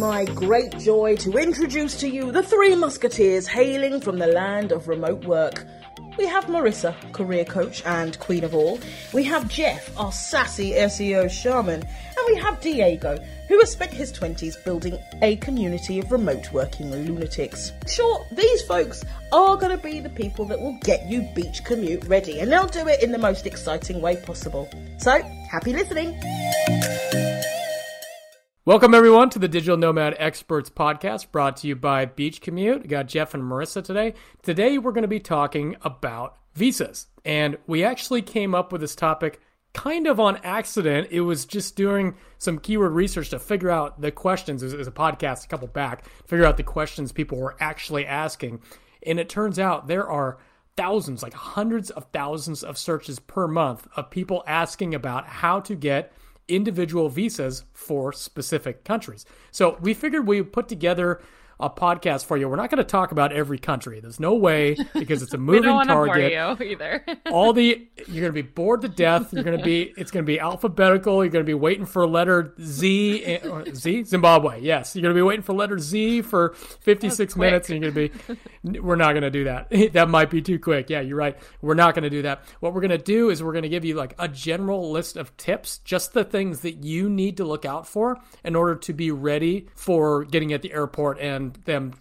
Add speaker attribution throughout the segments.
Speaker 1: my great joy to introduce to you the three musketeers hailing from the land of remote work. We have Marissa, career coach and queen of all. We have Jeff, our sassy SEO shaman. And we have Diego, who has spent his 20s building a community of remote working lunatics. Sure, these folks are going to be the people that will get you beach commute ready, and they'll do it in the most exciting way possible. So, happy listening!
Speaker 2: Welcome, everyone, to the Digital Nomad Experts Podcast brought to you by Beach Commute. We got Jeff and Marissa today. Today, we're going to be talking about visas. And we actually came up with this topic kind of on accident. It was just doing some keyword research to figure out the questions. Was a podcast a couple back, figure out the questions people were actually asking. And it turns out there are thousands, like hundreds of thousands of searches per month of people asking about how to get individual visas for specific countries. So we figured we would put together a podcast for you. We're not going to talk about every country. There's no way because it's a moving target.
Speaker 3: You either.
Speaker 2: All the you're going to be bored to death. You're going to be it's going to be alphabetical. You're going to be waiting for letter Z eh, or Z Zimbabwe. Yes, you're going to be waiting for letter Z for 56 minutes and you're going to be we're not going to do that. that might be too quick. Yeah, you're right. We're not going to do that. What we're going to do is we're going to give you like a general list of tips, just the things that you need to look out for in order to be ready for getting at the airport and them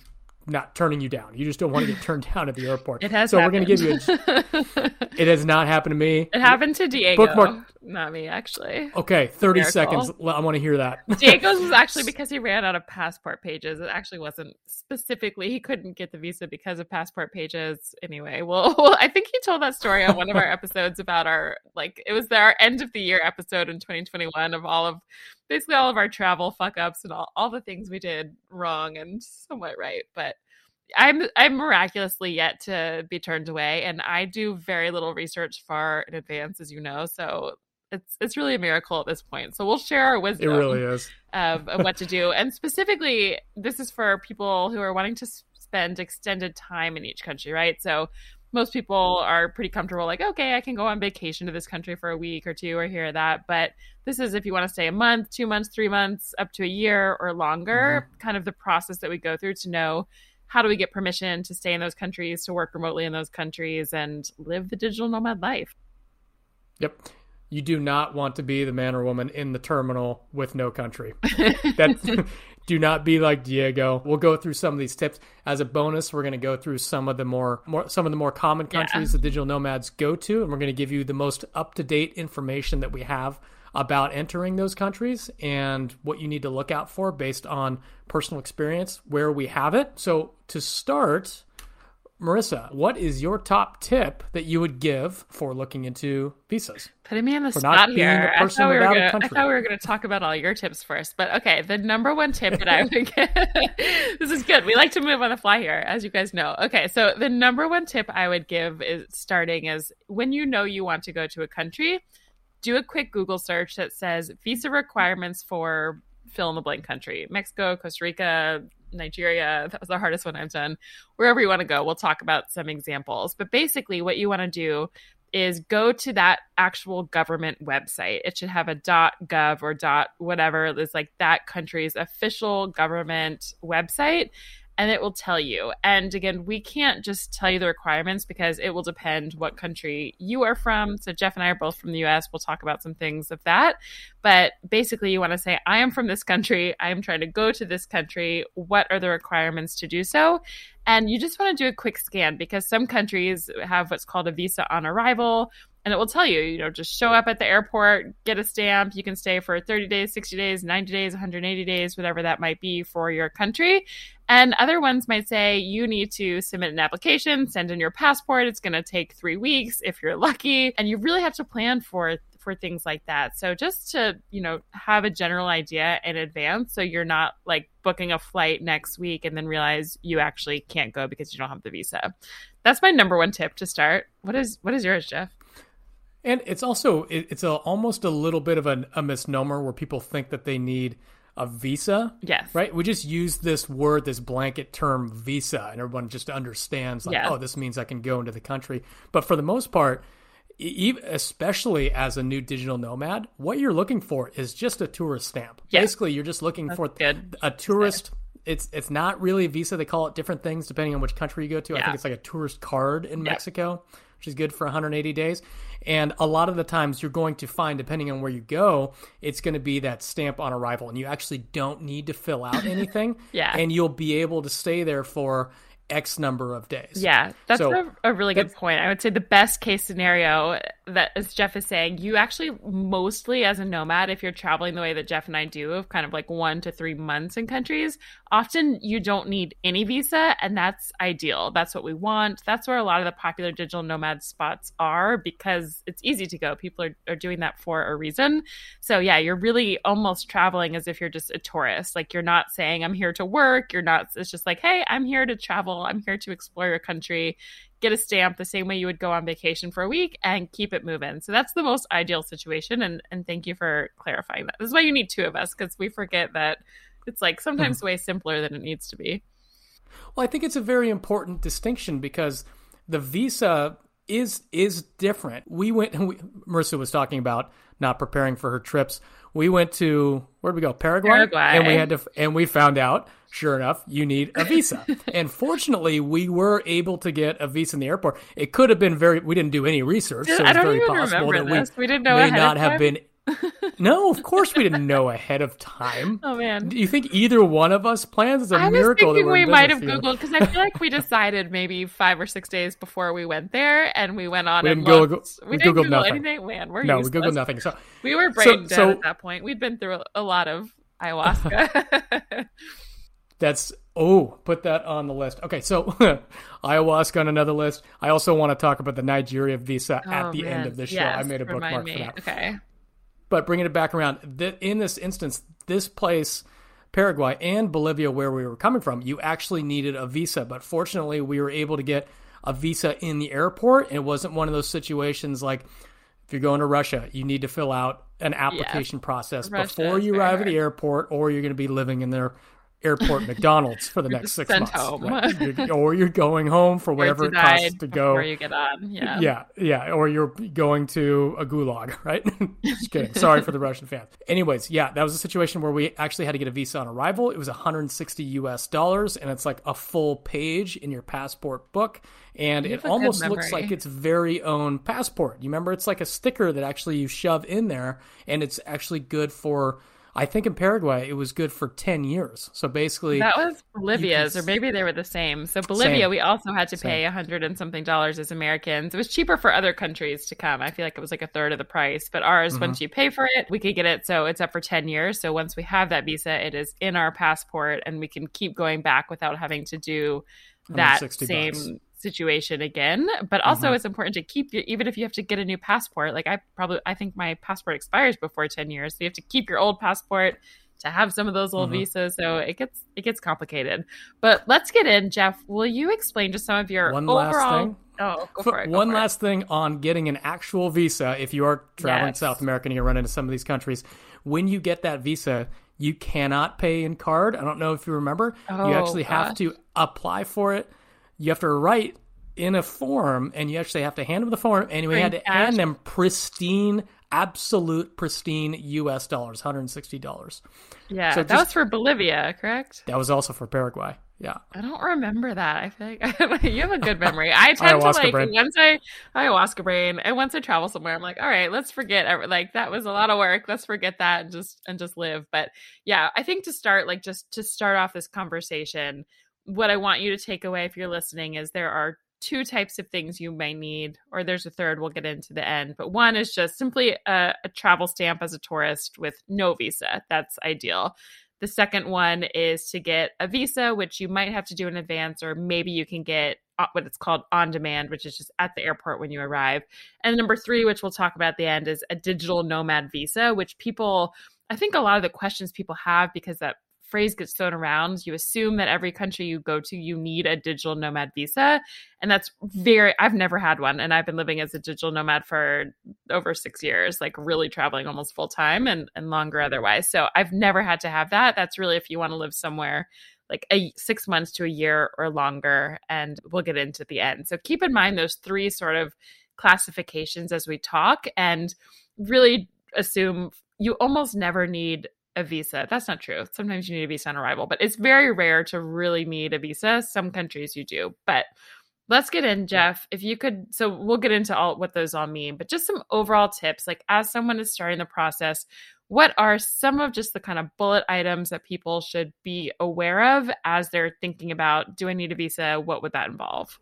Speaker 2: not turning you down. You just don't want to get turned down at the airport.
Speaker 3: It has.
Speaker 2: So
Speaker 3: happened.
Speaker 2: we're going to give you. A, it has not happened to me.
Speaker 3: It happened to Diego.
Speaker 2: Bookmark.
Speaker 3: Not me, actually.
Speaker 2: Okay, thirty
Speaker 3: Miracle.
Speaker 2: seconds. I want to hear that.
Speaker 3: Diego's was actually because he ran out of passport pages. It actually wasn't specifically he couldn't get the visa because of passport pages. Anyway, well, well I think he told that story on one of our episodes about our like it was our end of the year episode in 2021 of all of basically all of our travel fuck ups and all, all the things we did wrong and somewhat right, but. I'm I'm miraculously yet to be turned away, and I do very little research far in advance, as you know. So it's it's really a miracle at this point. So we'll share our wisdom.
Speaker 2: It really is
Speaker 3: of, of what to do, and specifically, this is for people who are wanting to spend extended time in each country, right? So most people are pretty comfortable, like, okay, I can go on vacation to this country for a week or two or here or that. But this is if you want to stay a month, two months, three months, up to a year or longer, mm-hmm. kind of the process that we go through to know how do we get permission to stay in those countries, to work remotely in those countries, and live the digital nomad life?
Speaker 2: Yep. You do not want to be the man or woman in the terminal with no country. that do not be like Diego. We'll go through some of these tips as a bonus. We're going to go through some of the more, more some of the more common countries yeah. the digital nomads go to, and we're going to give you the most up to date information that we have about entering those countries and what you need to look out for based on personal experience where we have it. So, to start, Marissa, what is your top tip that you would give for looking into visas?
Speaker 3: Putting me on the spot here. I thought, we were gonna, I thought we were going to talk about all your tips first, but okay. The number one tip that I would give. this is good. We like to move on the fly here, as you guys know. Okay, so the number one tip I would give is starting is when you know you want to go to a country do a quick Google search that says visa requirements for fill in the blank country Mexico, Costa Rica, Nigeria. That was the hardest one I've done. Wherever you want to go, we'll talk about some examples. But basically, what you want to do is go to that actual government website. It should have a .gov or whatever. It's like that country's official government website and it will tell you. And again, we can't just tell you the requirements because it will depend what country you are from. So Jeff and I are both from the US. We'll talk about some things of that. But basically, you want to say, I am from this country. I am trying to go to this country. What are the requirements to do so? And you just want to do a quick scan because some countries have what's called a visa on arrival and it will tell you, you know, just show up at the airport, get a stamp. You can stay for 30 days, 60 days, 90 days, 180 days, whatever that might be for your country. And other ones might say you need to submit an application, send in your passport. It's going to take three weeks if you're lucky. And you really have to plan for for things like that. So just to, you know, have a general idea in advance so you're not like booking a flight next week and then realize you actually can't go because you don't have the visa. That's my number one tip to start. What is what is yours, Jeff?
Speaker 2: And it's also it's a, almost a little bit of a, a misnomer where people think that they need a visa.
Speaker 3: Yes.
Speaker 2: Right? We just use this word, this blanket term visa, and everyone just understands like, yeah. oh, this means I can go into the country. But for the most part, especially as a new digital nomad, what you're looking for is just a tourist stamp. Yeah. Basically, you're just looking That's for good. a tourist. It's it's not really a visa. They call it different things depending on which country you go to. Yeah. I think it's like a tourist card in. Mexico, which is good for 180 days. And a lot of the times you're going to find, depending on where you go, it's going to be that stamp on arrival, and you actually don't need to fill out anything.
Speaker 3: yeah,
Speaker 2: and you'll be able to stay there for X number of days.
Speaker 3: Yeah, that's so, a, a, really good point. I would say the best case scenario that, as Jeff is saying, you actually mostly as a nomad, if you're traveling the way that Jeff and I do, of kind of like one to three months in countries, often you don't need any visa, and that's ideal. That's what we want. That's where a lot of the popular digital nomad spots are because it's easy to go. People are, are doing that for a reason. So, yeah, you're really almost traveling as if you're just a tourist. Like, you're not saying, I'm here to work. You're not, it's just like, hey, I'm here to travel. I'm here to explore your country get a stamp the same way you would go on vacation for a week and keep it moving. So that's the most ideal situation. And and thank you for clarifying that. This is why you need two of us because we forget that it's like sometimes mm-hmm. way simpler than it needs to be.
Speaker 2: Well, I think it's a very important distinction because the visa is is different. We went. We, Marissa was talking about not preparing for her trips. We went to where did we go? Paraguay,
Speaker 3: Paraguay,
Speaker 2: and we had to, and we found out sure enough, you need a visa. and fortunately, we were able to get a visa in the airport. It could have been very. We didn't do any research, so it's very possible that
Speaker 3: this. we, we didn't know
Speaker 2: may not have been. no, of course we didn't know ahead of time.
Speaker 3: Oh man!
Speaker 2: Do you think either one of us plans? It's a I miracle that
Speaker 3: we might have googled because I feel like we decided maybe five or six days before we went there, and we went on we didn't Google, we, we didn't googled Google nothing. anything. Man, we're
Speaker 2: no,
Speaker 3: useless.
Speaker 2: we googled nothing. So
Speaker 3: we were brain so, dead so, at that point. We'd been through a lot of ayahuasca.
Speaker 2: That's oh, put that on the list. Okay, so ayahuasca on another list. I also want to talk about the Nigeria visa oh, at the man. end of the show.
Speaker 3: Yes,
Speaker 2: I made a bookmark
Speaker 3: me.
Speaker 2: for that.
Speaker 3: Okay.
Speaker 2: But bringing it back around, in this instance, this place, Paraguay and Bolivia, where we were coming from, you actually needed a visa. But fortunately, we were able to get a visa in the airport. And it wasn't one of those situations like if you're going to Russia, you need to fill out an application process before you arrive at the airport, or you're going to be living in their airport McDonald's for the next six months, right? or you're going home for whatever it costs to go.
Speaker 3: Before you get on, yeah,
Speaker 2: yeah, yeah, or you're going to a gulag, right? Just kidding. Sorry for the Russian fans. Anyways, yeah, that was a situation where we actually had to get a visa on arrival. It was 160 US dollars, and it's like a full page in your passport book, and it almost looks like its very own passport. You remember, it's like a sticker that actually you shove in there, and it's actually good for I think in Paraguay it was good for 10 years. So basically
Speaker 3: That was Bolivia's can... or maybe they were the same. So Bolivia same. we also had to pay a 100 and something dollars as Americans. It was cheaper for other countries to come. I feel like it was like a third of the price, but ours mm-hmm. once you pay for it, we could get it so it's up for 10 years. So once we have that visa, it is in our passport and we can keep going back without having to do that same bucks situation again but also mm-hmm. it's important to keep your even if you have to get a new passport like i probably i think my passport expires before 10 years so you have to keep your old passport to have some of those old mm-hmm. visas so it gets it gets complicated but let's get in jeff will you explain just some of your
Speaker 2: one
Speaker 3: overall
Speaker 2: last thing
Speaker 3: Oh, go for it.
Speaker 2: Go one for last it. thing on getting an actual visa if you are traveling yes. South America and you run into some of these countries. When you get that visa, you cannot pay in card. I don't know if you remember. Oh, you actually gosh. have to apply for it you have to write in a form and you actually have to hand them the form and we had to hand them pristine absolute pristine us dollars $160
Speaker 3: yeah so that just, was for bolivia correct?
Speaker 2: That was also for paraguay yeah.
Speaker 3: I don't remember that i think. You have a good memory. I tend to like brain. once i ayahuasca brain and once i travel somewhere i'm like all right let's forget like that was a lot of work let's forget that and just and just live. But yeah i think to start like just to start off this conversation what I want you to take away if you're listening is there are two types of things you may need, or there's a third we'll get into the end. But one is just simply a, a, travel stamp as a tourist with no visa. That's ideal. The second one is to get a visa, which you might have to do in advance, or maybe you can get what it's called on demand, which is just at the airport when you arrive. And number three, which we'll talk about at the end, is a digital nomad visa, which people, I think a lot of the questions people have because that phrase gets thrown around, you assume that every country you go to, you need a digital nomad visa. And that's mm-hmm. very, I've never had one. And I've been living as a digital nomad for over six years, like really traveling almost full time and, and longer mm-hmm. otherwise. So I've never had to have that. That's really if you want to live somewhere like a six months to a year or longer. And we'll get into the end. So keep in mind those three sort of classifications as we talk and really assume you almost never need a visa. That's not true. Sometimes you need a visa on arrival, but it's very rare to really need a visa. Some countries you do. But let's get in, Jeff. If you could, so we'll get into all what those all mean, but just some overall tips. Like as someone is starting the process, what are some of just the kind of bullet items that people should be aware of as they're thinking about do I need a visa? What would that involve?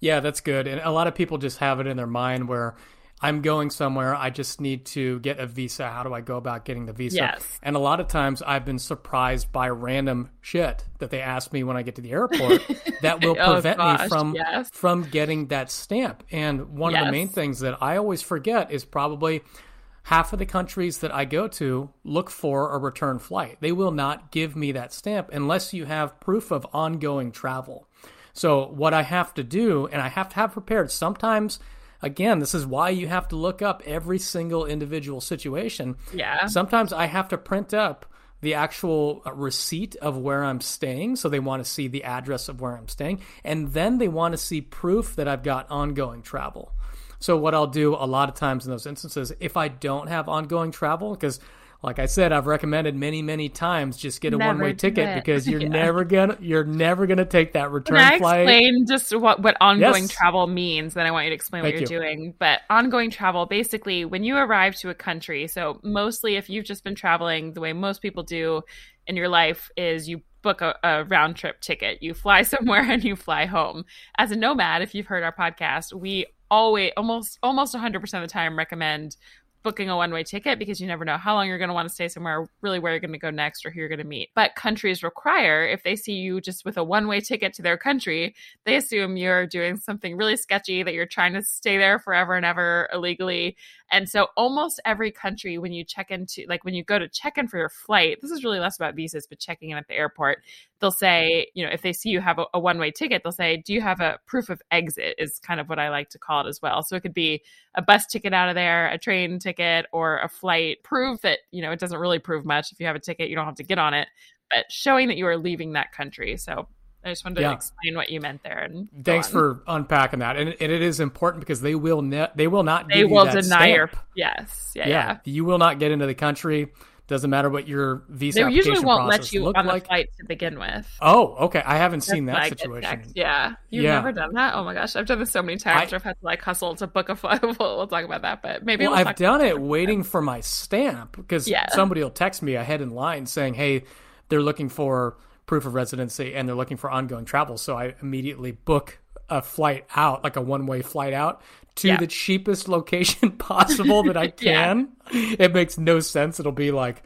Speaker 2: Yeah, that's good. And a lot of people just have it in their mind where I'm going somewhere. I just need to get a visa. How do I go about getting the visa?
Speaker 3: Yes.
Speaker 2: And a lot of times I've been surprised by random shit that they ask me when I get to the airport that will oh, prevent me from yes. from getting that stamp. And one yes. of the main things that I always forget is probably half of the countries that I go to look for a return flight. They will not give me that stamp unless you have proof of ongoing travel. So what I have to do and I have to have prepared sometimes again, this is why you have to look up every single individual situation.
Speaker 3: Yeah.
Speaker 2: Sometimes I have to print up the actual uh, receipt of where I'm staying. So they want to see the address of where I'm staying. And then they want to see proof that I've got ongoing travel. So what I'll do a lot of times in those instances, if I don't have ongoing travel, because like I said, I've recommended many, many times just get a one way ticket because you're yeah. never gonna you're never gonna take that return Can I flight.
Speaker 3: Explain just what what ongoing yes. travel means. Then I want you to explain Thank what you're you. doing. But ongoing travel, basically, when you arrive to a country, so mostly if you've just been traveling the way most people do in your life, is you book a, a, round trip ticket. You fly somewhere and you fly home. As a nomad, if you've heard our podcast, we always almost almost 100% of the time recommend booking a one way ticket because you never know how long you're going to want to stay somewhere, really where you're going to go next or who you're going to meet. But countries require, if they see you just with a one way ticket to their country, they assume you're doing something really sketchy, that you're trying to stay there forever and ever illegally. And so almost every country, when you check into, like when you go to check in for your flight, this is really less about visas, but checking in at the airport, they'll say, you know, if they see you have a, a one way ticket, they'll say, do you have a proof of exit? Is kind of what I like to call it as well. So it could be a bus ticket out of there, a train ticket, or a flight. Prove that, you know, it doesn't really prove much. If you have a ticket, you don't have to get on it, but showing that you are leaving that country. So I just wanted to explain what you meant there. And
Speaker 2: thanks for unpacking that. And, and it is important because they will ne- they will not
Speaker 3: they will deny
Speaker 2: stamp.
Speaker 3: your yes yeah, yeah, yeah
Speaker 2: you will not get into the country doesn't matter what your visa. Is. They usually won't let you on
Speaker 3: like. the flight to begin with.
Speaker 2: Oh, okay. I haven't That's seen that situation.
Speaker 3: Yeah, you've yeah. never done that. Oh my gosh, I've done this so many times. I, I've had to like hustle to book a flight. we'll, we'll talk about that, but maybe
Speaker 2: well,
Speaker 3: we'll
Speaker 2: I've done it waiting for my stamp because yeah. somebody will text me ahead in line saying, "Hey, they're looking for proof of residency and they're looking for ongoing travel." So I immediately book a flight out, like a one way flight out to yeah. the cheapest location possible that I can. yeah. It makes no sense. It'll be like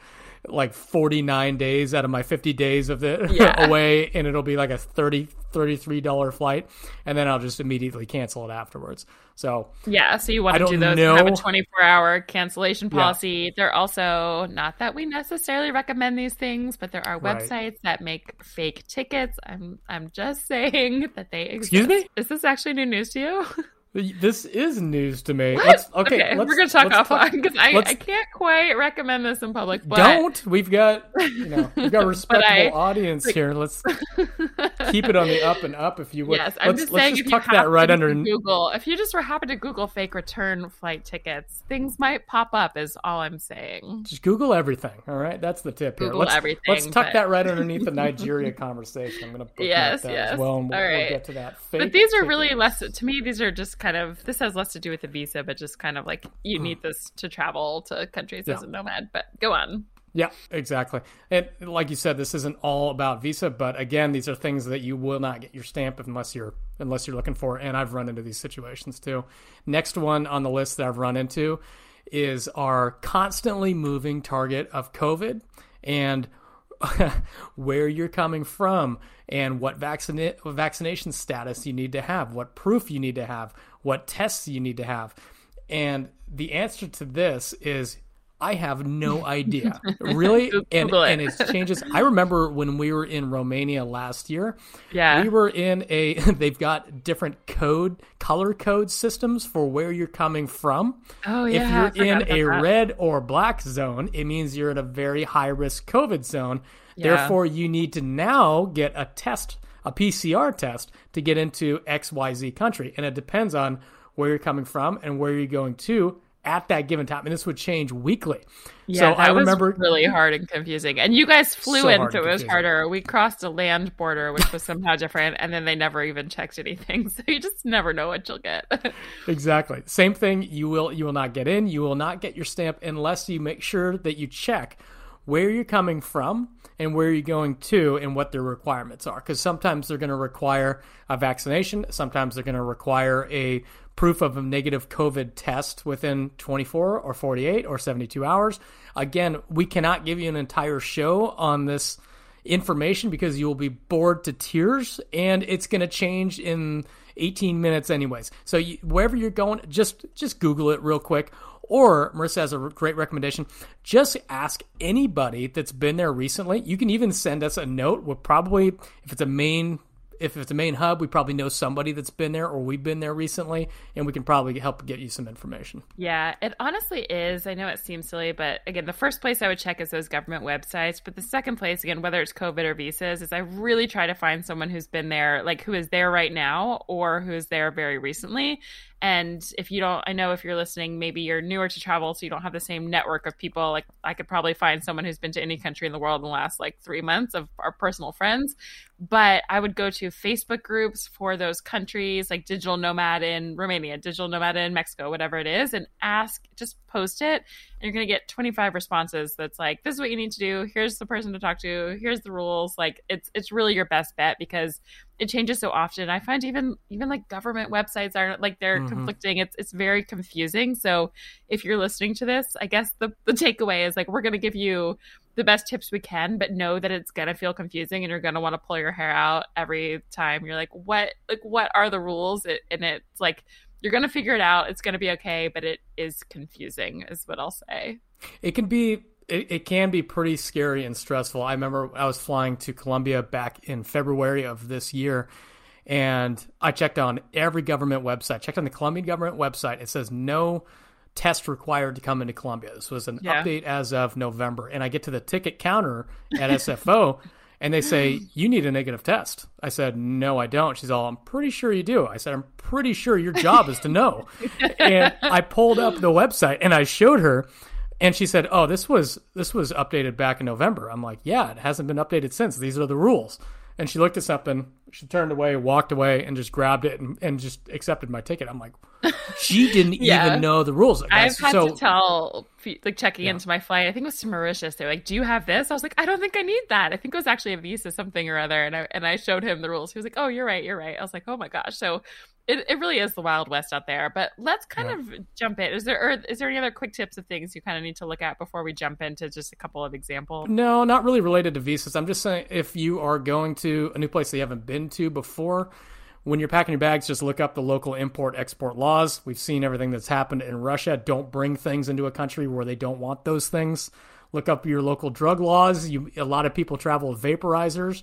Speaker 2: like 49 days out of my 50 days of the yeah. away and it'll be like a 30 33 dollar flight and then I'll just immediately cancel it afterwards. So
Speaker 3: Yeah, so you want to do those know. have a 24 hour cancellation policy. Yeah. They're also not that we necessarily recommend these things, but there are websites right. that make fake tickets. I'm I'm just saying that they exist.
Speaker 2: Excuse me?
Speaker 3: Is this actually new news to you?
Speaker 2: This is news to me.
Speaker 3: Okay, okay we're gonna talk offline because I, I can't quite recommend this in public. But...
Speaker 2: Don't. We've got you know we've got a respectable I, audience like... here. Let's keep it on the up and up, if you would.
Speaker 3: Yes, I'm
Speaker 2: let's,
Speaker 3: just let's saying. Just if tuck that right under Google, if you just were happy to Google fake return flight tickets, things might pop up. Is all I'm saying.
Speaker 2: Just Google everything. All right, that's the tip
Speaker 3: Google
Speaker 2: here. Let's,
Speaker 3: everything.
Speaker 2: Let's tuck but... that right underneath the Nigeria conversation. I'm gonna
Speaker 3: yes,
Speaker 2: that
Speaker 3: yes.
Speaker 2: as well, and we'll, all right. we'll get to that.
Speaker 3: Fake but these are really less. To me, these are just kind of this has less to do with the visa, but just kind of like you need mm. this to travel to countries yeah. as a nomad. But go on.
Speaker 2: Yeah, exactly. And like you said, this isn't all about visa, but again, these are things that you will not get your stamp unless you're unless you're looking for. And I've run into these situations too. Next one on the list that I've run into is our constantly moving target of COVID and where you're coming from and what vaccina- vaccination status you need to have, what proof you need to have, what tests you need to have. And the answer to this is I have no idea. really? and, it. and it changes. I remember when we were in Romania last year.
Speaker 3: Yeah.
Speaker 2: We were in a they've got different code color code systems for where you're coming from.
Speaker 3: Oh yeah.
Speaker 2: If you're in a that. red or black zone, it means you're in a very high risk COVID zone. Yeah. Therefore, you need to now get a test, a PCR test to get into XYZ country. And it depends on where you're coming from and where you're going to at that given time, and this would change weekly.
Speaker 3: Yeah, so I remember really hard and confusing. And you guys flew so in, so it was harder. We crossed a land border, which was somehow different, and then they never even checked anything. So you just never know what you'll get.
Speaker 2: exactly. Same thing. You will you will not get in. You will not get your stamp unless you make sure that you check where you're coming from and where you're going to and what their requirements are. Because sometimes they're going to require a vaccination, sometimes they're going to require a proof of a negative COVID test within 24 or 48 or 72 hours. Again, we cannot give you an entire show on this information because you will be bored to tears and it's going to change in 18 minutes anyways. So you, wherever you're going, just just Google it real quick. Or Marissa has a great recommendation. Just ask anybody that's been there recently. You can even send us a note. We'll probably, if it's a main if it's a main hub, we probably know somebody that's been there or we've been there recently, and we can probably help get you some information.
Speaker 3: Yeah, it honestly is. I know it seems silly, but again, the first place I would check is those government websites. But the second place, again, whether it's COVID or visas, is I really try to find someone who's been there, like who is there right now or who is there very recently. And if you don't, I know if you're listening, maybe you're newer to travel, so you don't have the same network of people. Like I could probably find someone who's been to any country in the world in the last like three months of our personal friends. But I would go to Facebook groups for those countries, like Digital Nomad in Romania, Digital Nomad in Mexico, whatever it is, and ask, just post it. You're going to get 25 responses that's like, this is what you need to do. Here's the person to talk to. Here's the rules. Like it's, it's really your best bet because it changes so often. I find even even like government websites aren't like they're mm-hmm. conflicting. It's it's very confusing. So if you're listening to this, I guess the the takeaway is like we're going to give you the best tips we can, but know that it's going to feel confusing and you're going to want to pull your hair out every time. You're like, "What like what are the rules?" It, and it's like you're going to figure it out. It's going to be okay, but it is confusing is what I'll say.
Speaker 2: It can be it, it can be pretty scary and stressful. I remember I was flying to Colombia back in February of this year, and I checked on every government website. Checked on the Colombian government website. It says no test required to come into Colombia. This was an yeah. update as of November, and I get to the ticket counter at SFO. And they say you need a negative test. I said no, I don't. She's all, I'm pretty sure you do. I said I'm pretty sure your job is to know. and I pulled up the website and I showed her, and she said, "Oh, this was this was updated back in November." I'm like, "Yeah, it hasn't been updated since. These are the rules." And she looked at something, she turned away, walked away, and just grabbed it and, and just accepted my ticket. I'm like, she didn't yeah. even know the rules.
Speaker 3: I've had so, to tell, like, checking yeah. into my flight. I think it was to Mauritius. They're like, "Do you have this?" I was like, "I don't think I need that." I think it was actually a visa, something or other. And I and I showed him the rules. He was like, "Oh, you're right, you're right." I was like, "Oh my gosh!" So it, it really is the wild west out there but let's kind yeah. of jump in. Is there or is there any other quick tips of things you kind of need to look at before we jump into just a couple of examples?
Speaker 2: No not really related to visas. I'm just saying if you are going to a new place that you haven't been to before when you're packing your bags just look up the local import export laws. We've seen everything that's happened in russia. Don't bring things into a country where they don't want those things. Look up your local drug laws. You, a lot of people travel with vaporizers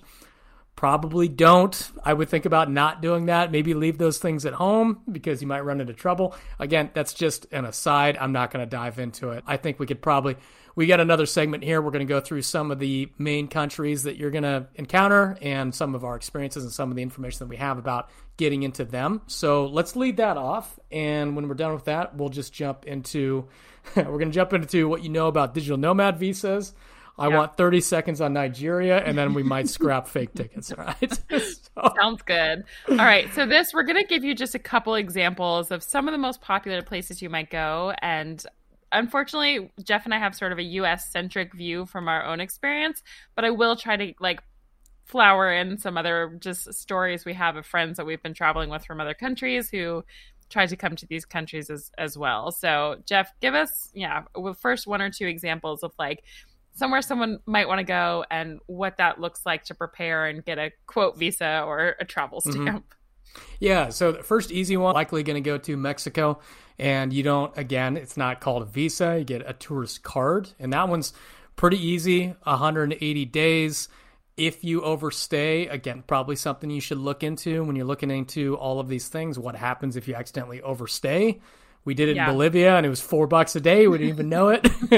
Speaker 2: Probably don't. I would think about not doing that. Maybe leave those things at home because you might run into trouble. Again, that's just an aside. I'm not going to dive into it. I think we could probably we got another segment here. We're going to go through some of the main countries that you're going to encounter and some of our experiences and some of the information that we have about getting into them. So let's lead that off. And when we're done with that, we'll just jump into we're going to jump into what you know about digital nomad visas. I yeah. want 30 seconds on Nigeria, and then we might scrap fake tickets. All right.
Speaker 3: so. Sounds good. All right. So, this, we're going to give you just a couple examples of some of the most popular places you might go. And unfortunately, Jeff and I have sort of a US centric view from our own experience, but I will try to like flower in some other just stories we have of friends that we've been traveling with from other countries who try to come to these countries as as well. So, Jeff, give us yeah, well, first one or two examples of like somewhere someone might want to go and what that looks like to prepare and get a quote visa or a travel mm-hmm. stamp.
Speaker 2: Mm-hmm. Yeah, so the first easy one likely going to go to Mexico and you don't again, it's not called a visa, you get a tourist card and that one's pretty easy, 180 days. If you overstay, again, probably something you should look into when you're looking into all of these things. What happens if you accidentally overstay? We did it yeah. in Bolivia and it was four bucks a day. We didn't even know it.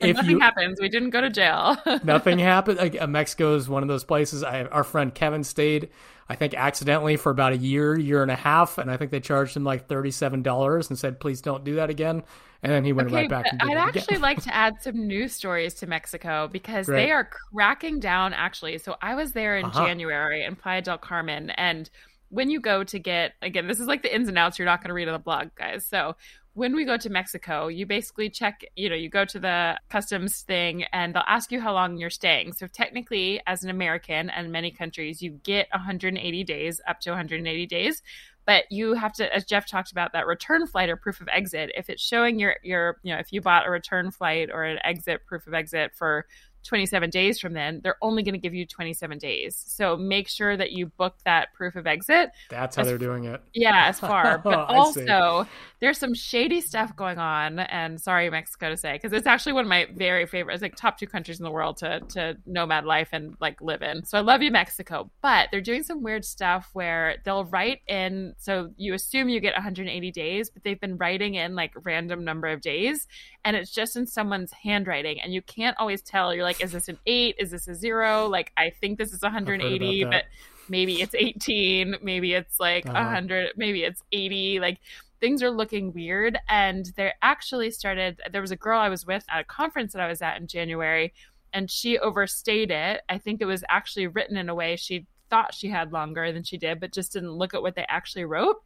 Speaker 3: if nothing you, happens, we didn't go to jail.
Speaker 2: nothing happened. Like, uh, Mexico is one of those places. I, our friend Kevin stayed, I think, accidentally for about a year, year and a half, and I think they charged him like thirty-seven dollars and said, "Please don't do that again." And then he went okay, right back.
Speaker 3: I'd actually like to add some news stories to Mexico because Great. they are cracking down. Actually, so I was there in uh-huh. January in Playa del Carmen, and when you go to get again, this is like the ins and outs. You're not going to read on the blog, guys. So when we go to Mexico, you basically check, you know, you go to the customs thing and they'll ask you how long you're staying. So technically, as an American and many countries, you get 180 days, up to 180 days. But you have to, as Jeff talked about, that return flight or proof of exit. If it's showing your your, you know, if you bought a return flight or an exit proof of exit for 27 days from then, they're only going to give you 27 days. So make sure that you book that proof of exit.
Speaker 2: That's how they're doing it.
Speaker 3: Yeah, as far. But also, there's some shady stuff going on. And sorry, Mexico to say, because it's actually one of my very favorite, it's like top two countries in the world to, to nomad life and like live in. So I love you, Mexico. But they're doing some weird stuff where they'll write in, so you assume you get 180 days, but they've been writing in like random number of days. And it's just in someone's handwriting. And you can't always tell. You're like, like, is this an eight? Is this a zero? Like, I think this is 180, but maybe it's 18. Maybe it's like uh-huh. 100. Maybe it's 80. Like, things are looking weird. And they actually started, there was a girl I was with at a conference that I was at in January, and she overstayed it. I think it was actually written in a way she thought she had longer than she did, but just didn't look at what they actually wrote.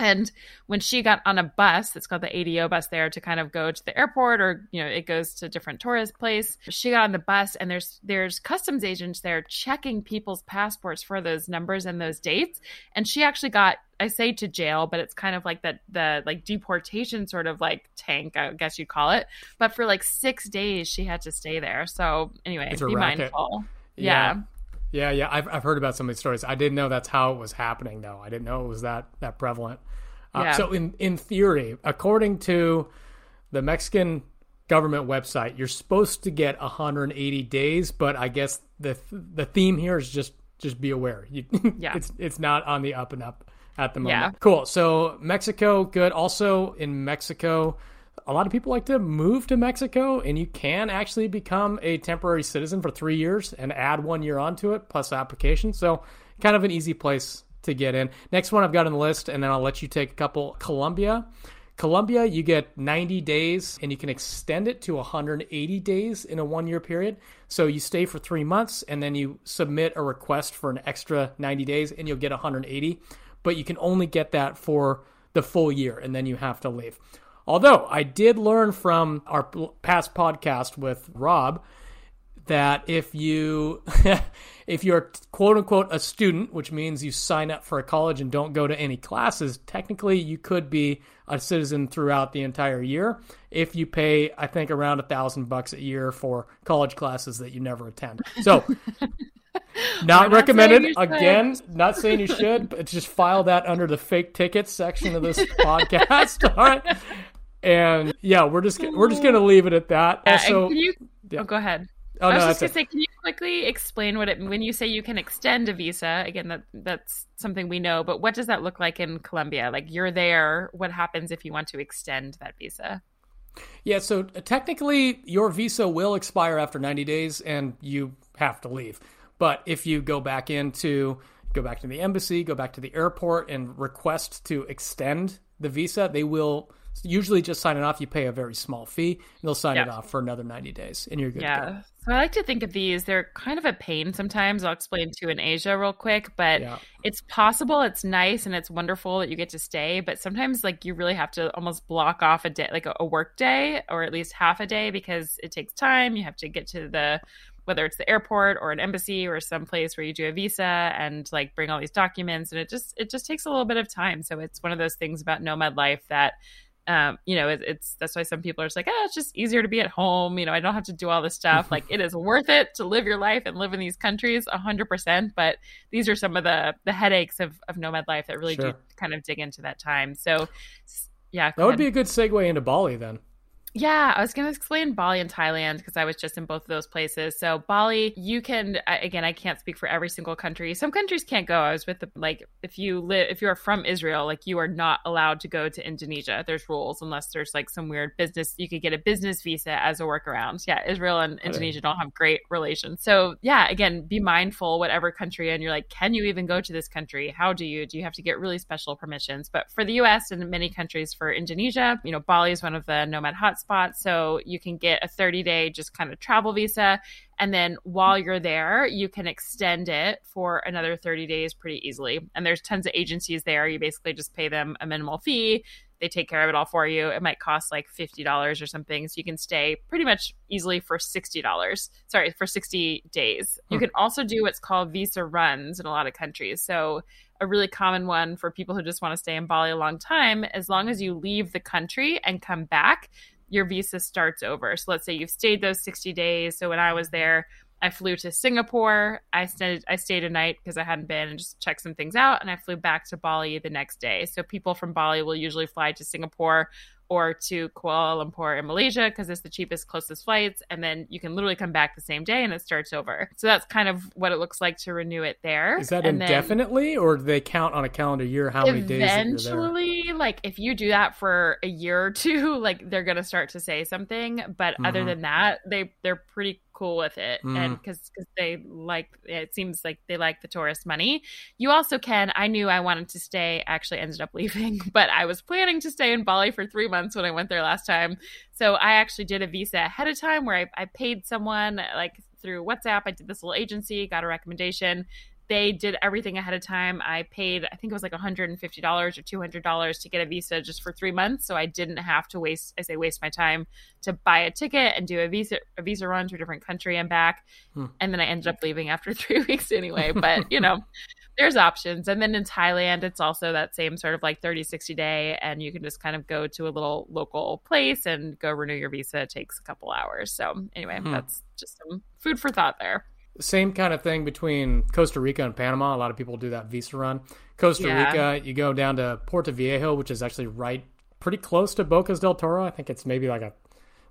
Speaker 3: And when she got on a bus, it's called the ADO bus there to kind of go to the airport or, you know, it goes to a different tourist place. She got on the bus and there's there's customs agents there checking people's passports for those numbers and those dates. And she actually got I say to jail, but it's kind of like that the like deportation sort of like tank, I guess you'd call it. But for like six days she had to stay there. So anyway, be mindful. Yeah. yeah.
Speaker 2: Yeah, yeah, I've I've heard about some of these stories. I didn't know that's how it was happening, though. I didn't know it was that that prevalent. Uh, yeah. So in in theory, according to the Mexican government website, you're supposed to get 180 days, but I guess the the theme here is just just be aware. You, yeah. it's it's not on the up and up at the moment. Yeah. Cool. So Mexico, good. Also in Mexico, a lot of people like to move to Mexico, and you can actually become a temporary citizen for three years and add one year onto it plus application. So, kind of an easy place to get in. Next one I've got on the list, and then I'll let you take a couple. Colombia. Colombia, you get 90 days and you can extend it to 180 days in a one year period. So you stay for three months and then you submit a request for an extra 90 days and you'll get 180. But you can only get that for the full year and then you have to leave. Although I did learn from our past podcast with Rob that if you if you're quote unquote a student, which means you sign up for a college and don't go to any classes, technically you could be a citizen throughout the entire year if you pay I think around a thousand bucks a year for college classes that you never attend. So not, not recommended. again not saying you should but just file that under the fake tickets section of this podcast. All right and yeah, we're just we're just gonna oh. leave it at that. Also,
Speaker 3: you, yeah. oh, go ahead. Oh, I was no, just gonna say, can you quickly explain what it when you say you can extend a visa? Again, that that's something we know, but what does that look like in Colombia? Like you're there, what happens if you want to extend that visa?
Speaker 2: Yeah, so technically your visa will expire after 90 days and you have to leave. But if you go back into go back to the embassy, go back to the airport and request to extend the visa, they will usually just sign it off. You pay a very small fee, and they'll sign yeah. it off for another 90 days, and you're good. Yeah.
Speaker 3: So I like to think of these, they're kind of a pain sometimes. I'll explain to in Asia real quick, but yeah. it's possible, it's nice, and it's wonderful that you get to stay. But sometimes, like, you really have to almost block off a day, like a, a work day, or at least half a day, because it takes time. You have to get to the whether it's the airport or an embassy or some place where you do a visa and like bring all these documents and it just it just takes a little bit of time so it's one of those things about nomad life that um, you know, it, it's that's why some people are just like, oh, it's just easier to be at home. You know, I don't have to do all this stuff. like, it is worth it to live your life and live in these countries, hundred percent. But these are some of the the headaches of of nomad life that really sure. do kind of dig into that time. So, yeah,
Speaker 2: that would be a good segue into Bali then.
Speaker 3: Yeah, I was going to explain Bali and Thailand because I was just in both of those places. So Bali, you can again, I can't speak for every single country. Some countries can't go. I was with the like if you live if you're from Israel, like you are not allowed to go to Indonesia. There's rules unless there's like some weird business. You could get a business visa as a workaround. Yeah, Israel and Indonesia don't have great relations. So yeah, again, be mindful whatever country and you're like, can you even go to this country? How do you? Do you have to get really special permissions? But for the U.S. and many countries for Indonesia, you know, Bali is one of the nomad hotspots hotspot. So you can get a 30 day just kind of travel visa. And then while you're there, you can extend it for another 30 days pretty easily. And there's tons of agencies there. You basically just pay them a minimal fee. They take care of it all for you. It might cost like $50 or something. So you can stay pretty much easily for $60. Sorry, for 60 days. You hmm. can also do what's called visa runs in a lot of countries. So a really common one for people who just want to stay in Bali a long time, as long as you leave the country and come back, your visa starts over. So let's say you've stayed those 60 days. So when I was there, I flew to Singapore. I stayed I stayed a night because I hadn't been and just checked some things out and I flew back to Bali the next day. So people from Bali will usually fly to Singapore or to Kuala Lumpur in Malaysia because it's the cheapest, closest flights. And then you can literally come back the same day and it starts over. So that's kind of what it looks like to renew it there.
Speaker 2: Is that and indefinitely or do they count on a calendar year how many days?
Speaker 3: Eventually, like if you do that for a year or two, like they're going to start to say something. But mm-hmm. other than that, they, they're pretty cool with it mm. and because they like it seems like they like the tourist money. You also can i knew i wanted to stay actually ended up leaving but i was planning to stay in bali for three months when i went there last time. So i actually did a visa ahead of time where i, I paid someone like through whatsapp. I did this little agency got a recommendation they did everything ahead of time. I paid, I think it was like $150 or $200 to get a visa just for three months. So I didn't have to waste, I say, waste my time to buy a ticket and do a visa, a visa run to a different country and back. Hmm. And then I ended up leaving after three weeks anyway. But, you know, there's options. And then in Thailand, it's also that same sort of like 30, 60 day. And you can just kind of go to a little local place and go renew your visa. It takes a couple hours. So anyway, hmm. that's just some food for thought there.
Speaker 2: Same kind of thing between Costa Rica and Panama. A lot of people do that visa run. Costa yeah. Rica, you go down to Puerto Viejo, which is actually right pretty close to Bocas del Toro. I think it's maybe like a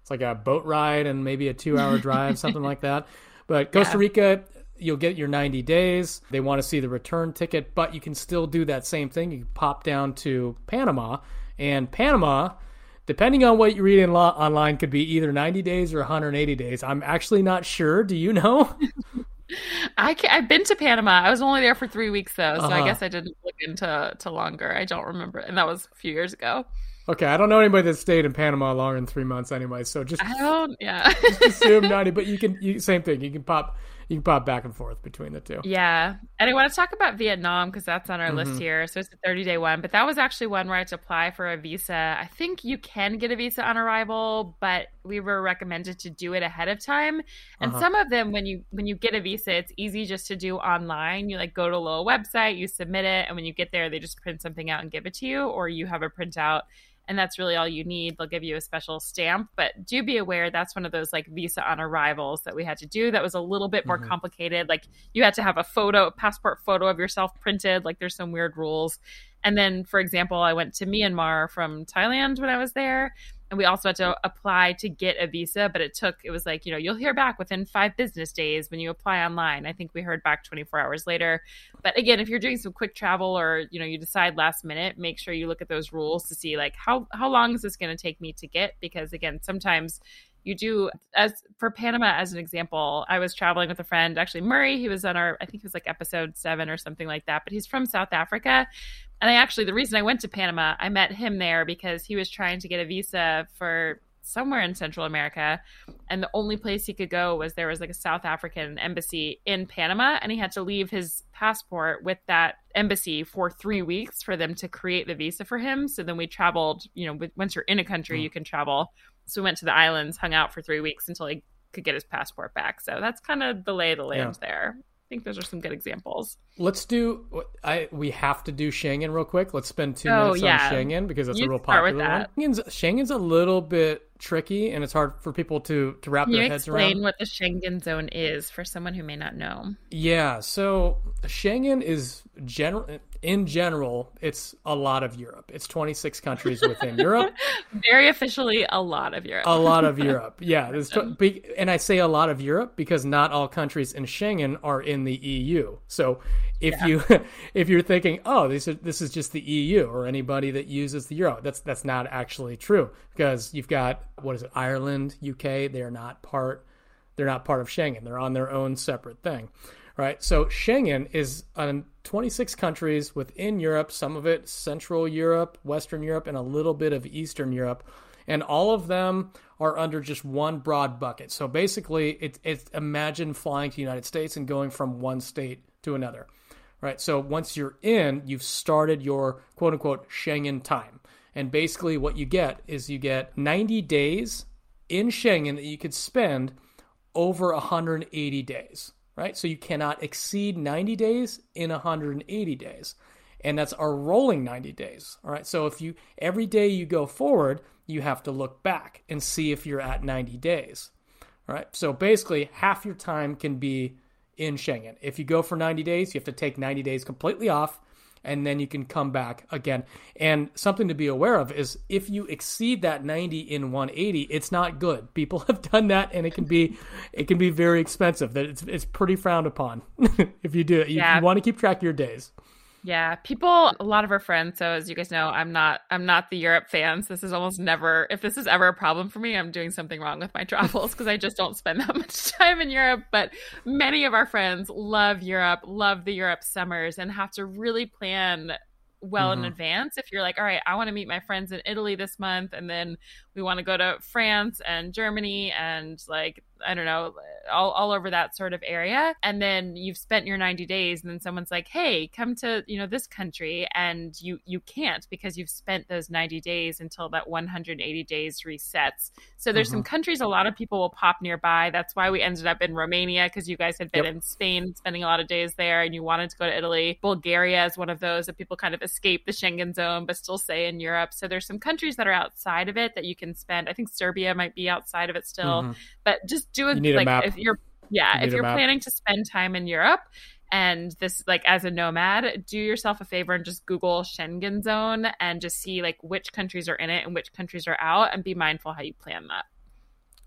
Speaker 2: it's like a boat ride and maybe a two hour drive, something like that. But Costa yeah. Rica, you'll get your 90 days. They want to see the return ticket, but you can still do that same thing. You pop down to Panama, and Panama depending on what you read in law online, could be either 90 days or 180 days. I'm actually not sure. Do you know?
Speaker 3: I have been to Panama. I was only there for three weeks though, so uh-huh. I guess I didn't look into to longer. I don't remember, and that was a few years ago.
Speaker 2: Okay, I don't know anybody that stayed in Panama longer than three months anyway. So just
Speaker 3: I don't, yeah.
Speaker 2: just assume ninety. But you can, you, same thing. You can pop you can pop back and forth between the two.
Speaker 3: Yeah. And I want to talk about Vietnam because that's on our mm-hmm. list here. So it's a 30 day one, but that was actually one where I had to apply for a visa. I think you can get a visa on arrival, but we were recommended to do it ahead of time. And uh-huh. some of them, when you when you get a visa, it's easy just to do online. You like go to a little website, you submit it, and when you get there, they just print something out and give it to you, or you have a printout and that's really all you need. They'll give you a special stamp, but do be aware that's one of those like visa on arrivals that we had to do. That was a little bit more mm-hmm. complicated. Like you had to have a photo, a passport photo of yourself printed. Like there's some weird rules. And then, for example, I went to Myanmar from Thailand when I was there and we also had to apply to get a visa but it took it was like you know you'll hear back within five business days when you apply online. I think we heard back 24 hours later. But again if you're doing some quick travel or you know you decide last minute make sure you look at those rules to see like how how long is this going to take me to get? Because again sometimes you do as for Panama as an example, I was traveling with a friend, actually Murray, he was on our I think it was like episode 7 or something like that, but he's from South Africa. And I actually the reason I went to Panama, I met him there because he was trying to get a visa for somewhere in Central America, and the only place he could go was there was like a South African embassy in Panama, and he had to leave his passport with that embassy for three weeks for them to create the visa for him. So then we traveled. You know, once you're in a country, mm. you can travel so we went to the islands, hung out for three weeks until he could get his passport back. So that's kind of the lay of the land yeah. there. I think those are some good examples.
Speaker 2: Let's do. I we have to do Schengen real quick. Let's spend two oh, minutes yeah. on Schengen because that's you a real popular one. Schengen's, Schengen's a little bit tricky and it's hard for people to to wrap
Speaker 3: Can
Speaker 2: their heads around.
Speaker 3: Explain what the Schengen zone is for someone who may not know.
Speaker 2: Yeah, so Schengen is general in general, it's a lot of Europe. It's 26 countries within Europe.
Speaker 3: Very officially, a lot of Europe.
Speaker 2: a lot of Europe. Yeah, and I say a lot of Europe because not all countries in Schengen are in the EU. So if yeah. you if you're thinking, oh, this is this is just the EU or anybody that uses the euro, that's that's not actually true because you've got what is it, Ireland, UK? They are not part. They're not part of Schengen. They're on their own separate thing right? So Schengen is on 26 countries within Europe, some of it Central Europe, Western Europe, and a little bit of Eastern Europe. And all of them are under just one broad bucket. So basically, it's, it's imagine flying to the United States and going from one state to another, right? So once you're in, you've started your quote unquote Schengen time. And basically, what you get is you get 90 days in Schengen that you could spend over 180 days right? So you cannot exceed 90 days in 180 days. And that's our rolling 90 days. All right. So if you every day you go forward, you have to look back and see if you're at 90 days. All right. So basically, half your time can be in Schengen. If you go for 90 days, you have to take 90 days completely off and then you can come back again. And something to be aware of is if you exceed that 90 in 180, it's not good. People have done that and it can be it can be very expensive. That it's it's pretty frowned upon if you do it. You, yeah. you want to keep track of your days.
Speaker 3: Yeah, people a lot of our friends, so as you guys know, I'm not I'm not the Europe fans. This is almost never if this is ever a problem for me, I'm doing something wrong with my travels because I just don't spend that much time in Europe, but many of our friends love Europe, love the Europe summers and have to really plan well mm-hmm. in advance if you're like all right i want to meet my friends in italy this month and then we want to go to france and germany and like I don't know, all, all over that sort of area. And then you've spent your 90 days and then someone's like, hey, come to, you know, this country. And you, you can't because you've spent those 90 days until that 180 days resets. So there's some mm-hmm. countries a lot of people will pop nearby. That's why we ended up in Romania because you guys had been yep. in Spain spending a lot of days there and you wanted to go to Italy. Bulgaria is one of those that people kind of escape the Schengen zone but still stay in Europe. So there's some countries that are outside of it that you can spend. I think Serbia might be outside of it still. Mm-hmm. But just do a
Speaker 2: you like a
Speaker 3: if you're yeah, you if you're planning to spend time in Europe and this like as a nomad, do yourself a favor and just Google Schengen zone and just see like which countries are in it and which countries are out and be mindful how you plan that.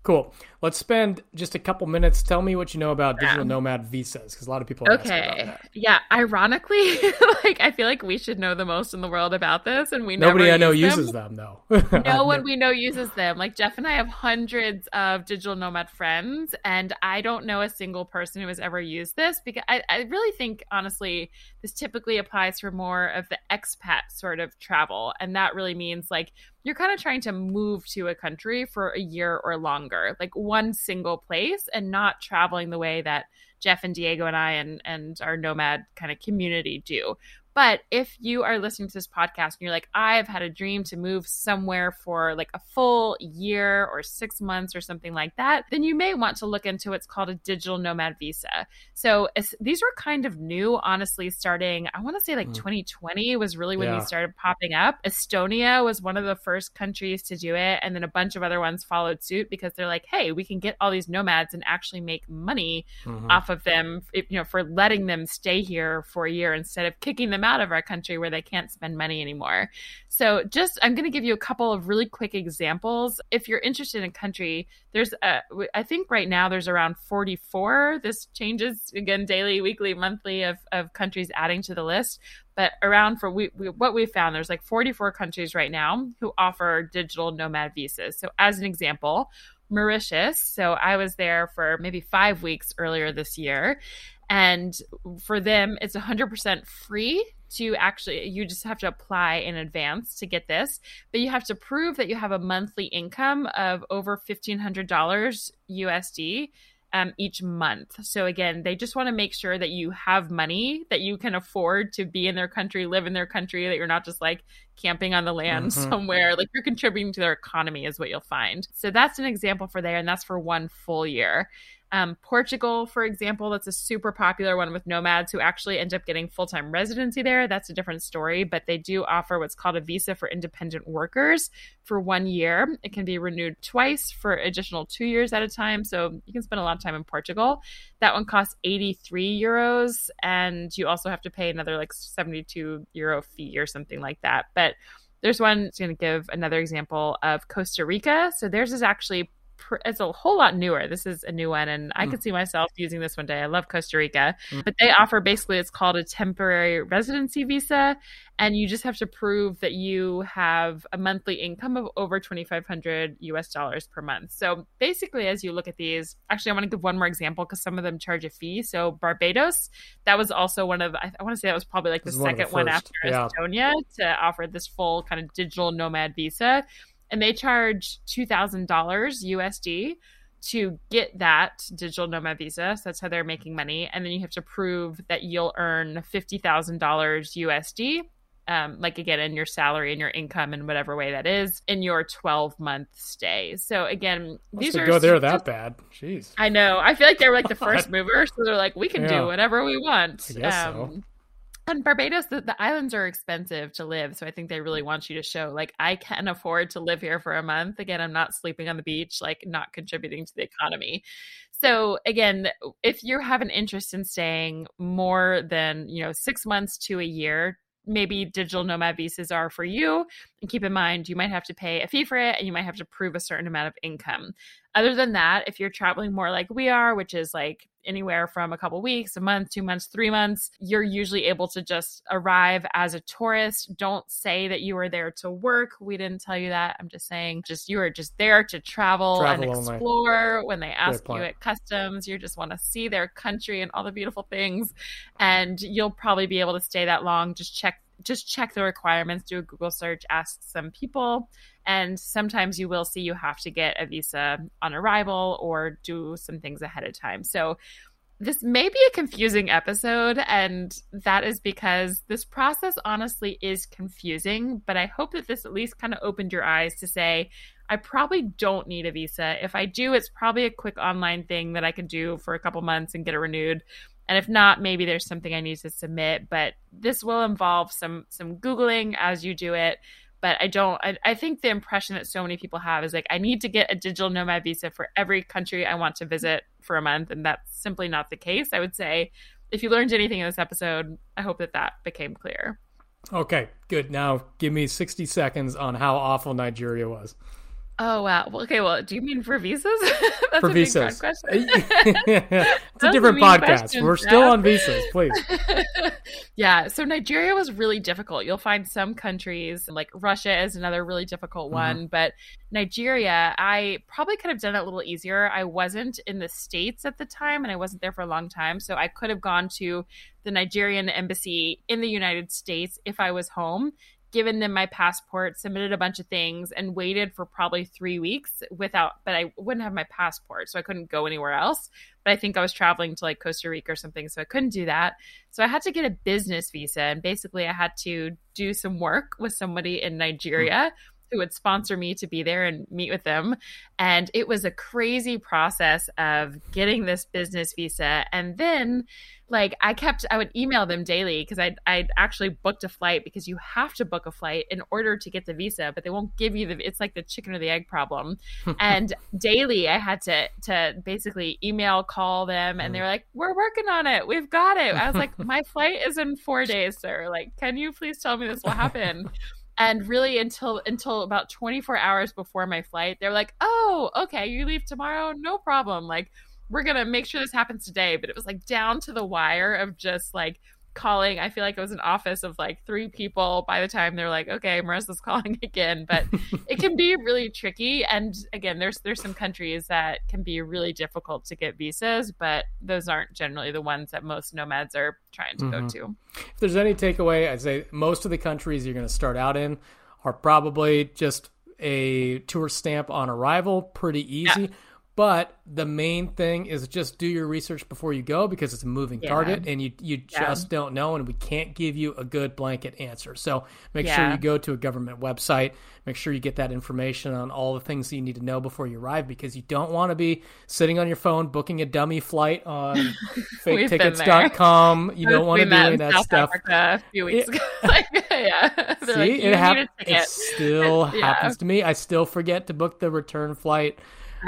Speaker 2: Cool. Let's spend just a couple minutes. Tell me what you know about digital nomad visas, because a lot of people.
Speaker 3: Okay. Yeah. Ironically, like I feel like we should know the most in the world about this, and we
Speaker 2: nobody I know
Speaker 3: use
Speaker 2: uses them, them
Speaker 3: though. no one we know uses them. Like Jeff and I have hundreds of digital nomad friends, and I don't know a single person who has ever used this because I, I really think honestly this typically applies for more of the expat sort of travel, and that really means like you're kind of trying to move to a country for a year or longer, like one single place and not traveling the way that Jeff and Diego and I and and our nomad kind of community do. But if you are listening to this podcast and you're like, I've had a dream to move somewhere for like a full year or six months or something like that, then you may want to look into what's called a digital nomad visa. So these were kind of new, honestly, starting, I want to say like mm. 2020 was really when yeah. these started popping up. Estonia was one of the first countries to do it. And then a bunch of other ones followed suit because they're like, hey, we can get all these nomads and actually make money mm-hmm. off of them, you know, for letting them stay here for a year instead of kicking them out of our country where they can't spend money anymore. So, just I'm going to give you a couple of really quick examples. If you're interested in country, there's a, I think right now there's around 44. This changes again daily, weekly, monthly of, of countries adding to the list. But around for we, we, what we found, there's like 44 countries right now who offer digital nomad visas. So, as an example, Mauritius. So I was there for maybe five weeks earlier this year. And for them, it's 100% free to actually, you just have to apply in advance to get this, but you have to prove that you have a monthly income of over $1,500 USD. Um, each month. So again, they just want to make sure that you have money that you can afford to be in their country, live in their country, that you're not just like camping on the land mm-hmm. somewhere. Like you're contributing to their economy is what you'll find. So that's an example for there, and that's for one full year. Um, Portugal, for example, that's a super popular one with nomads who actually end up getting full time residency there. That's a different story, but they do offer what's called a visa for independent workers for one year. It can be renewed twice for additional two years at a time. So you can spend a lot of time in Portugal. That one costs 83 euros, and you also have to pay another like 72 euro fee or something like that. But there's one, it's going to give another example of Costa Rica. So theirs is actually it's a whole lot newer. This is a new one, and I mm. could see myself using this one day. I love Costa Rica, mm. but they offer basically it's called a temporary residency visa, and you just have to prove that you have a monthly income of over twenty five hundred U.S. dollars per month. So basically, as you look at these, actually, I want to give one more example because some of them charge a fee. So Barbados, that was also one of I, I want to say that was probably like the second one, one after yeah. Estonia to offer this full kind of digital nomad visa and they charge $2,000 USD to get that digital nomad visa. So that's how they're making money. And then you have to prove that you'll earn $50,000 USD. Um, like again, in your salary and your income in whatever way that is in your 12 month stay. So again,
Speaker 2: these are go there that bad. Jeez.
Speaker 3: I know. I feel like they were like the first mover. So they're like, we can yeah. do whatever we want.
Speaker 2: I guess um, so
Speaker 3: and Barbados, the, the, islands are expensive to live. So I think they really want you to show, like, I can afford to live here for a month. Again, I'm not sleeping on the beach, like, not contributing to the economy. So again, if you have an interest in staying more than, you know, six months to a year, maybe digital nomad visas are for you. And keep in mind, you might have to pay a fee for it and you might have to prove a certain amount of income. Other than that, if you're traveling more like we are, which is like anywhere from a couple weeks, a month, two months, three months, you're usually able to just arrive as a tourist. Don't say that you were there to work. We didn't tell you that. I'm just saying, just you are just there to travel, travel and explore. Only. When they ask you at customs, you just want to see their country and all the beautiful things. And you'll probably be able to stay that long. Just check just check the requirements, do a Google search, ask some people. And sometimes you will see you have to get a visa on arrival or do some things ahead of time. So this may be a confusing episode, and that is because this process honestly is confusing. But I hope that this at least kind of opened your eyes to say, I probably don't need a visa. If I do, it's probably a quick online thing that I can do for a couple months and get it renewed. And if not, maybe there's something I need to submit. But this will involve some some googling as you do it but I don't. I, I, think the impression that so many people have is like, I need to get a digital nomad visa for every country I want to visit for a month, and that's simply not the case. I would say, if you learned anything in this episode, I hope that that became clear.
Speaker 2: Okay, good. Now give me 60 seconds on how awful Nigeria was.
Speaker 3: Oh wow. Okay. Well, do you mean for visas? That's
Speaker 2: for
Speaker 3: a
Speaker 2: visas. question. it's a different podcast. We're still on visas, please.
Speaker 3: yeah. So Nigeria was really difficult. You'll find some countries like Russia is another really difficult mm-hmm. one, mm-hmm. but Nigeria, I probably could have done it a little easier. I wasn't in the states at the time, and I wasn't there for a long time, so I could have gone to the Nigerian embassy in the United States if I was home given them my passport, submitted a bunch of things, and waited for probably three weeks without, but I wouldn't have my passport, so I couldn't go anywhere else. But I think I was traveling to like Costa Rica or something, so I couldn't do that. So I had to get a business visa, and basically I had to do some work with somebody in Nigeria. Mm. Who would sponsor me to be there and meet with them. And it was a crazy process of getting this business visa. And then like I kept I would email them daily because I I actually booked a flight because you have to book a flight in order to get the visa, but they won't give you the it's like the chicken or the egg problem. and daily I had to to basically email call them and they were like, "We're working on it. We've got it." I was like, "My flight is in 4 days, sir. Like, can you please tell me this will happen?" and really until until about 24 hours before my flight, they were like, "Oh, okay, you leave tomorrow? No problem." Like we're gonna make sure this happens today but it was like down to the wire of just like calling i feel like it was an office of like three people. By the time they're like okay marissa's calling again. But it can be really tricky. And again there's there's some countries that can be really difficult to get visas but those aren't generally the ones that most nomads are trying to mm-hmm. go to.
Speaker 2: If there's any takeaway i'd say most of the countries you're going to start out in are probably just a tour stamp on arrival pretty easy. yeah But the main thing is just do your research before you go because it's a moving yeah. target and you you yeah. just don't know and we can't give you a good blanket answer. So make yeah. sure you go to a government website. Make sure you get that information on all the things that you need to know before you arrive because you don't want to be sitting on your phone booking a dummy flight on faketickets.com. You don't want to be doing that
Speaker 3: South
Speaker 2: stuff.
Speaker 3: Africa a few weeks it, ago. like, yeah.
Speaker 2: See, like, it, hap- it still happens to me. I still forget to book the return flight.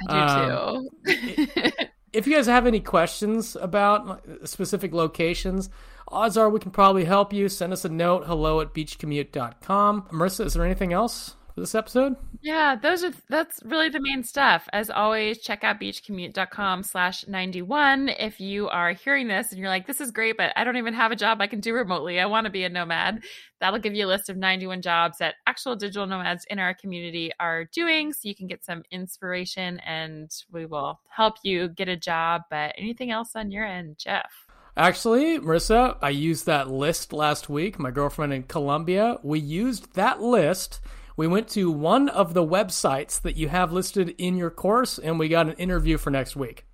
Speaker 3: I do um,
Speaker 2: too. if you guys have any questions about specific locations, odds are we can probably help you. Send us a note, hello at beachcommute.com. Marissa, is there anything else? For this episode?
Speaker 3: Yeah, those are that's really the main stuff. As always, check out beachcommute.com slash 91. If you are hearing this and you're like, this is great, but I don't even have a job I can do remotely. I want to be a nomad. That'll give you a list of 91 jobs that actual digital nomads in our community are doing. So you can get some inspiration and we will help you get a job. But anything else on your end, Jeff?
Speaker 2: Actually, Marissa, I used that list last week. My girlfriend in Colombia, we used that list we went to one of the websites that you have listed in your course, and we got an interview for next week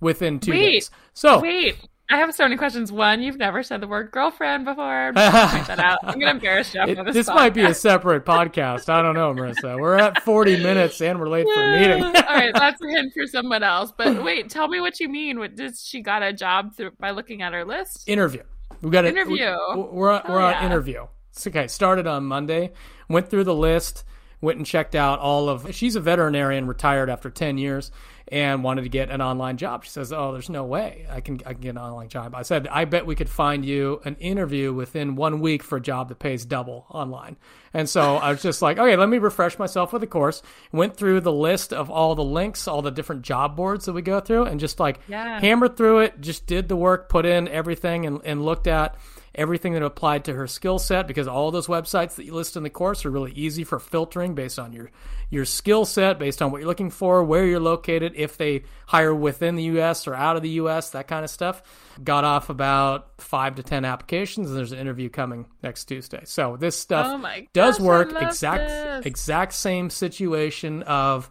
Speaker 2: within two
Speaker 3: wait,
Speaker 2: days. So
Speaker 3: wait, I have so many questions. One, you've never said the word girlfriend before. I'm point that out. I'm gonna embarrass you.
Speaker 2: It, this might be a separate podcast. I don't know, Marissa. We're at 40 minutes and we're late for a meeting.
Speaker 3: All right, that's a hint for someone else. But wait, tell me what you mean. What, did she got a job through, by looking at her list?
Speaker 2: Interview. We got
Speaker 3: an interview.
Speaker 2: We, we're on, we're oh, on yeah. interview. It's okay. Started on Monday. Went through the list. Went and checked out all of. She's a veterinarian, retired after ten years, and wanted to get an online job. She says, "Oh, there's no way I can I can get an online job." I said, "I bet we could find you an interview within one week for a job that pays double online." And so I was just like, "Okay, let me refresh myself with a course." Went through the list of all the links, all the different job boards that we go through, and just like yeah. hammered through it. Just did the work, put in everything, and, and looked at everything that applied to her skill set because all those websites that you list in the course are really easy for filtering based on your your skill set, based on what you're looking for, where you're located, if they hire within the US or out of the US, that kind of stuff. Got off about 5 to 10 applications and there's an interview coming next Tuesday. So this stuff
Speaker 3: oh gosh,
Speaker 2: does work exact
Speaker 3: this.
Speaker 2: exact same situation of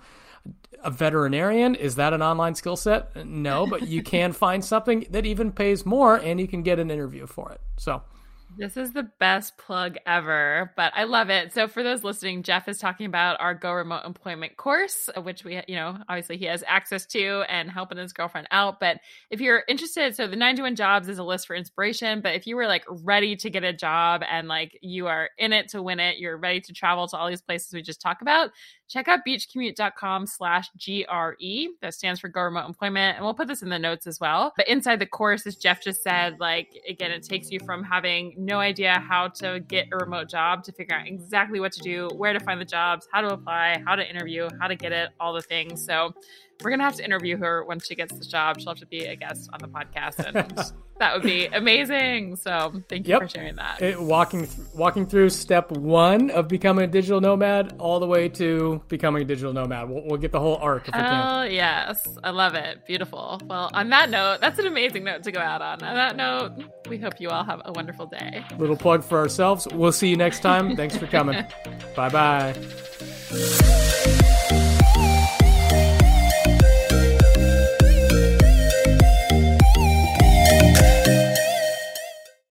Speaker 2: a veterinarian? Is that an online skill set? No but you can find something that even pays more and you can get an interview for it. So
Speaker 3: this is the best plug ever, but I love it. So, for those listening, Jeff is talking about our Go Remote Employment course, which we, you know, obviously he has access to and helping his girlfriend out. But if you're interested, so the 91 jobs is a list for inspiration. But if you were like ready to get a job and like you are in it to win it, you're ready to travel to all these places we just talked about, check out beachcommute.com slash GRE. That stands for Go Remote Employment. And we'll put this in the notes as well. But inside the course, as Jeff just said, like, again, it takes you from having no idea how to get a remote job to figure out exactly what to do, where to find the jobs, how to apply, how to interview, how to get it, all the things. So we're gonna have to interview her when she gets the job. She'll have to be a guest on the podcast, and that would be amazing. So thank you yep. for sharing that.
Speaker 2: It, walking walking through step one of becoming a digital nomad, all the way to becoming a digital nomad. We'll, we'll get the whole arc. If we
Speaker 3: oh yes, I love it. Beautiful. Well, on that note, that's an amazing note to go out on. On that note, we hope you all have a wonderful day.
Speaker 2: Little plug for ourselves. We'll see you next time. Thanks for coming. bye bye.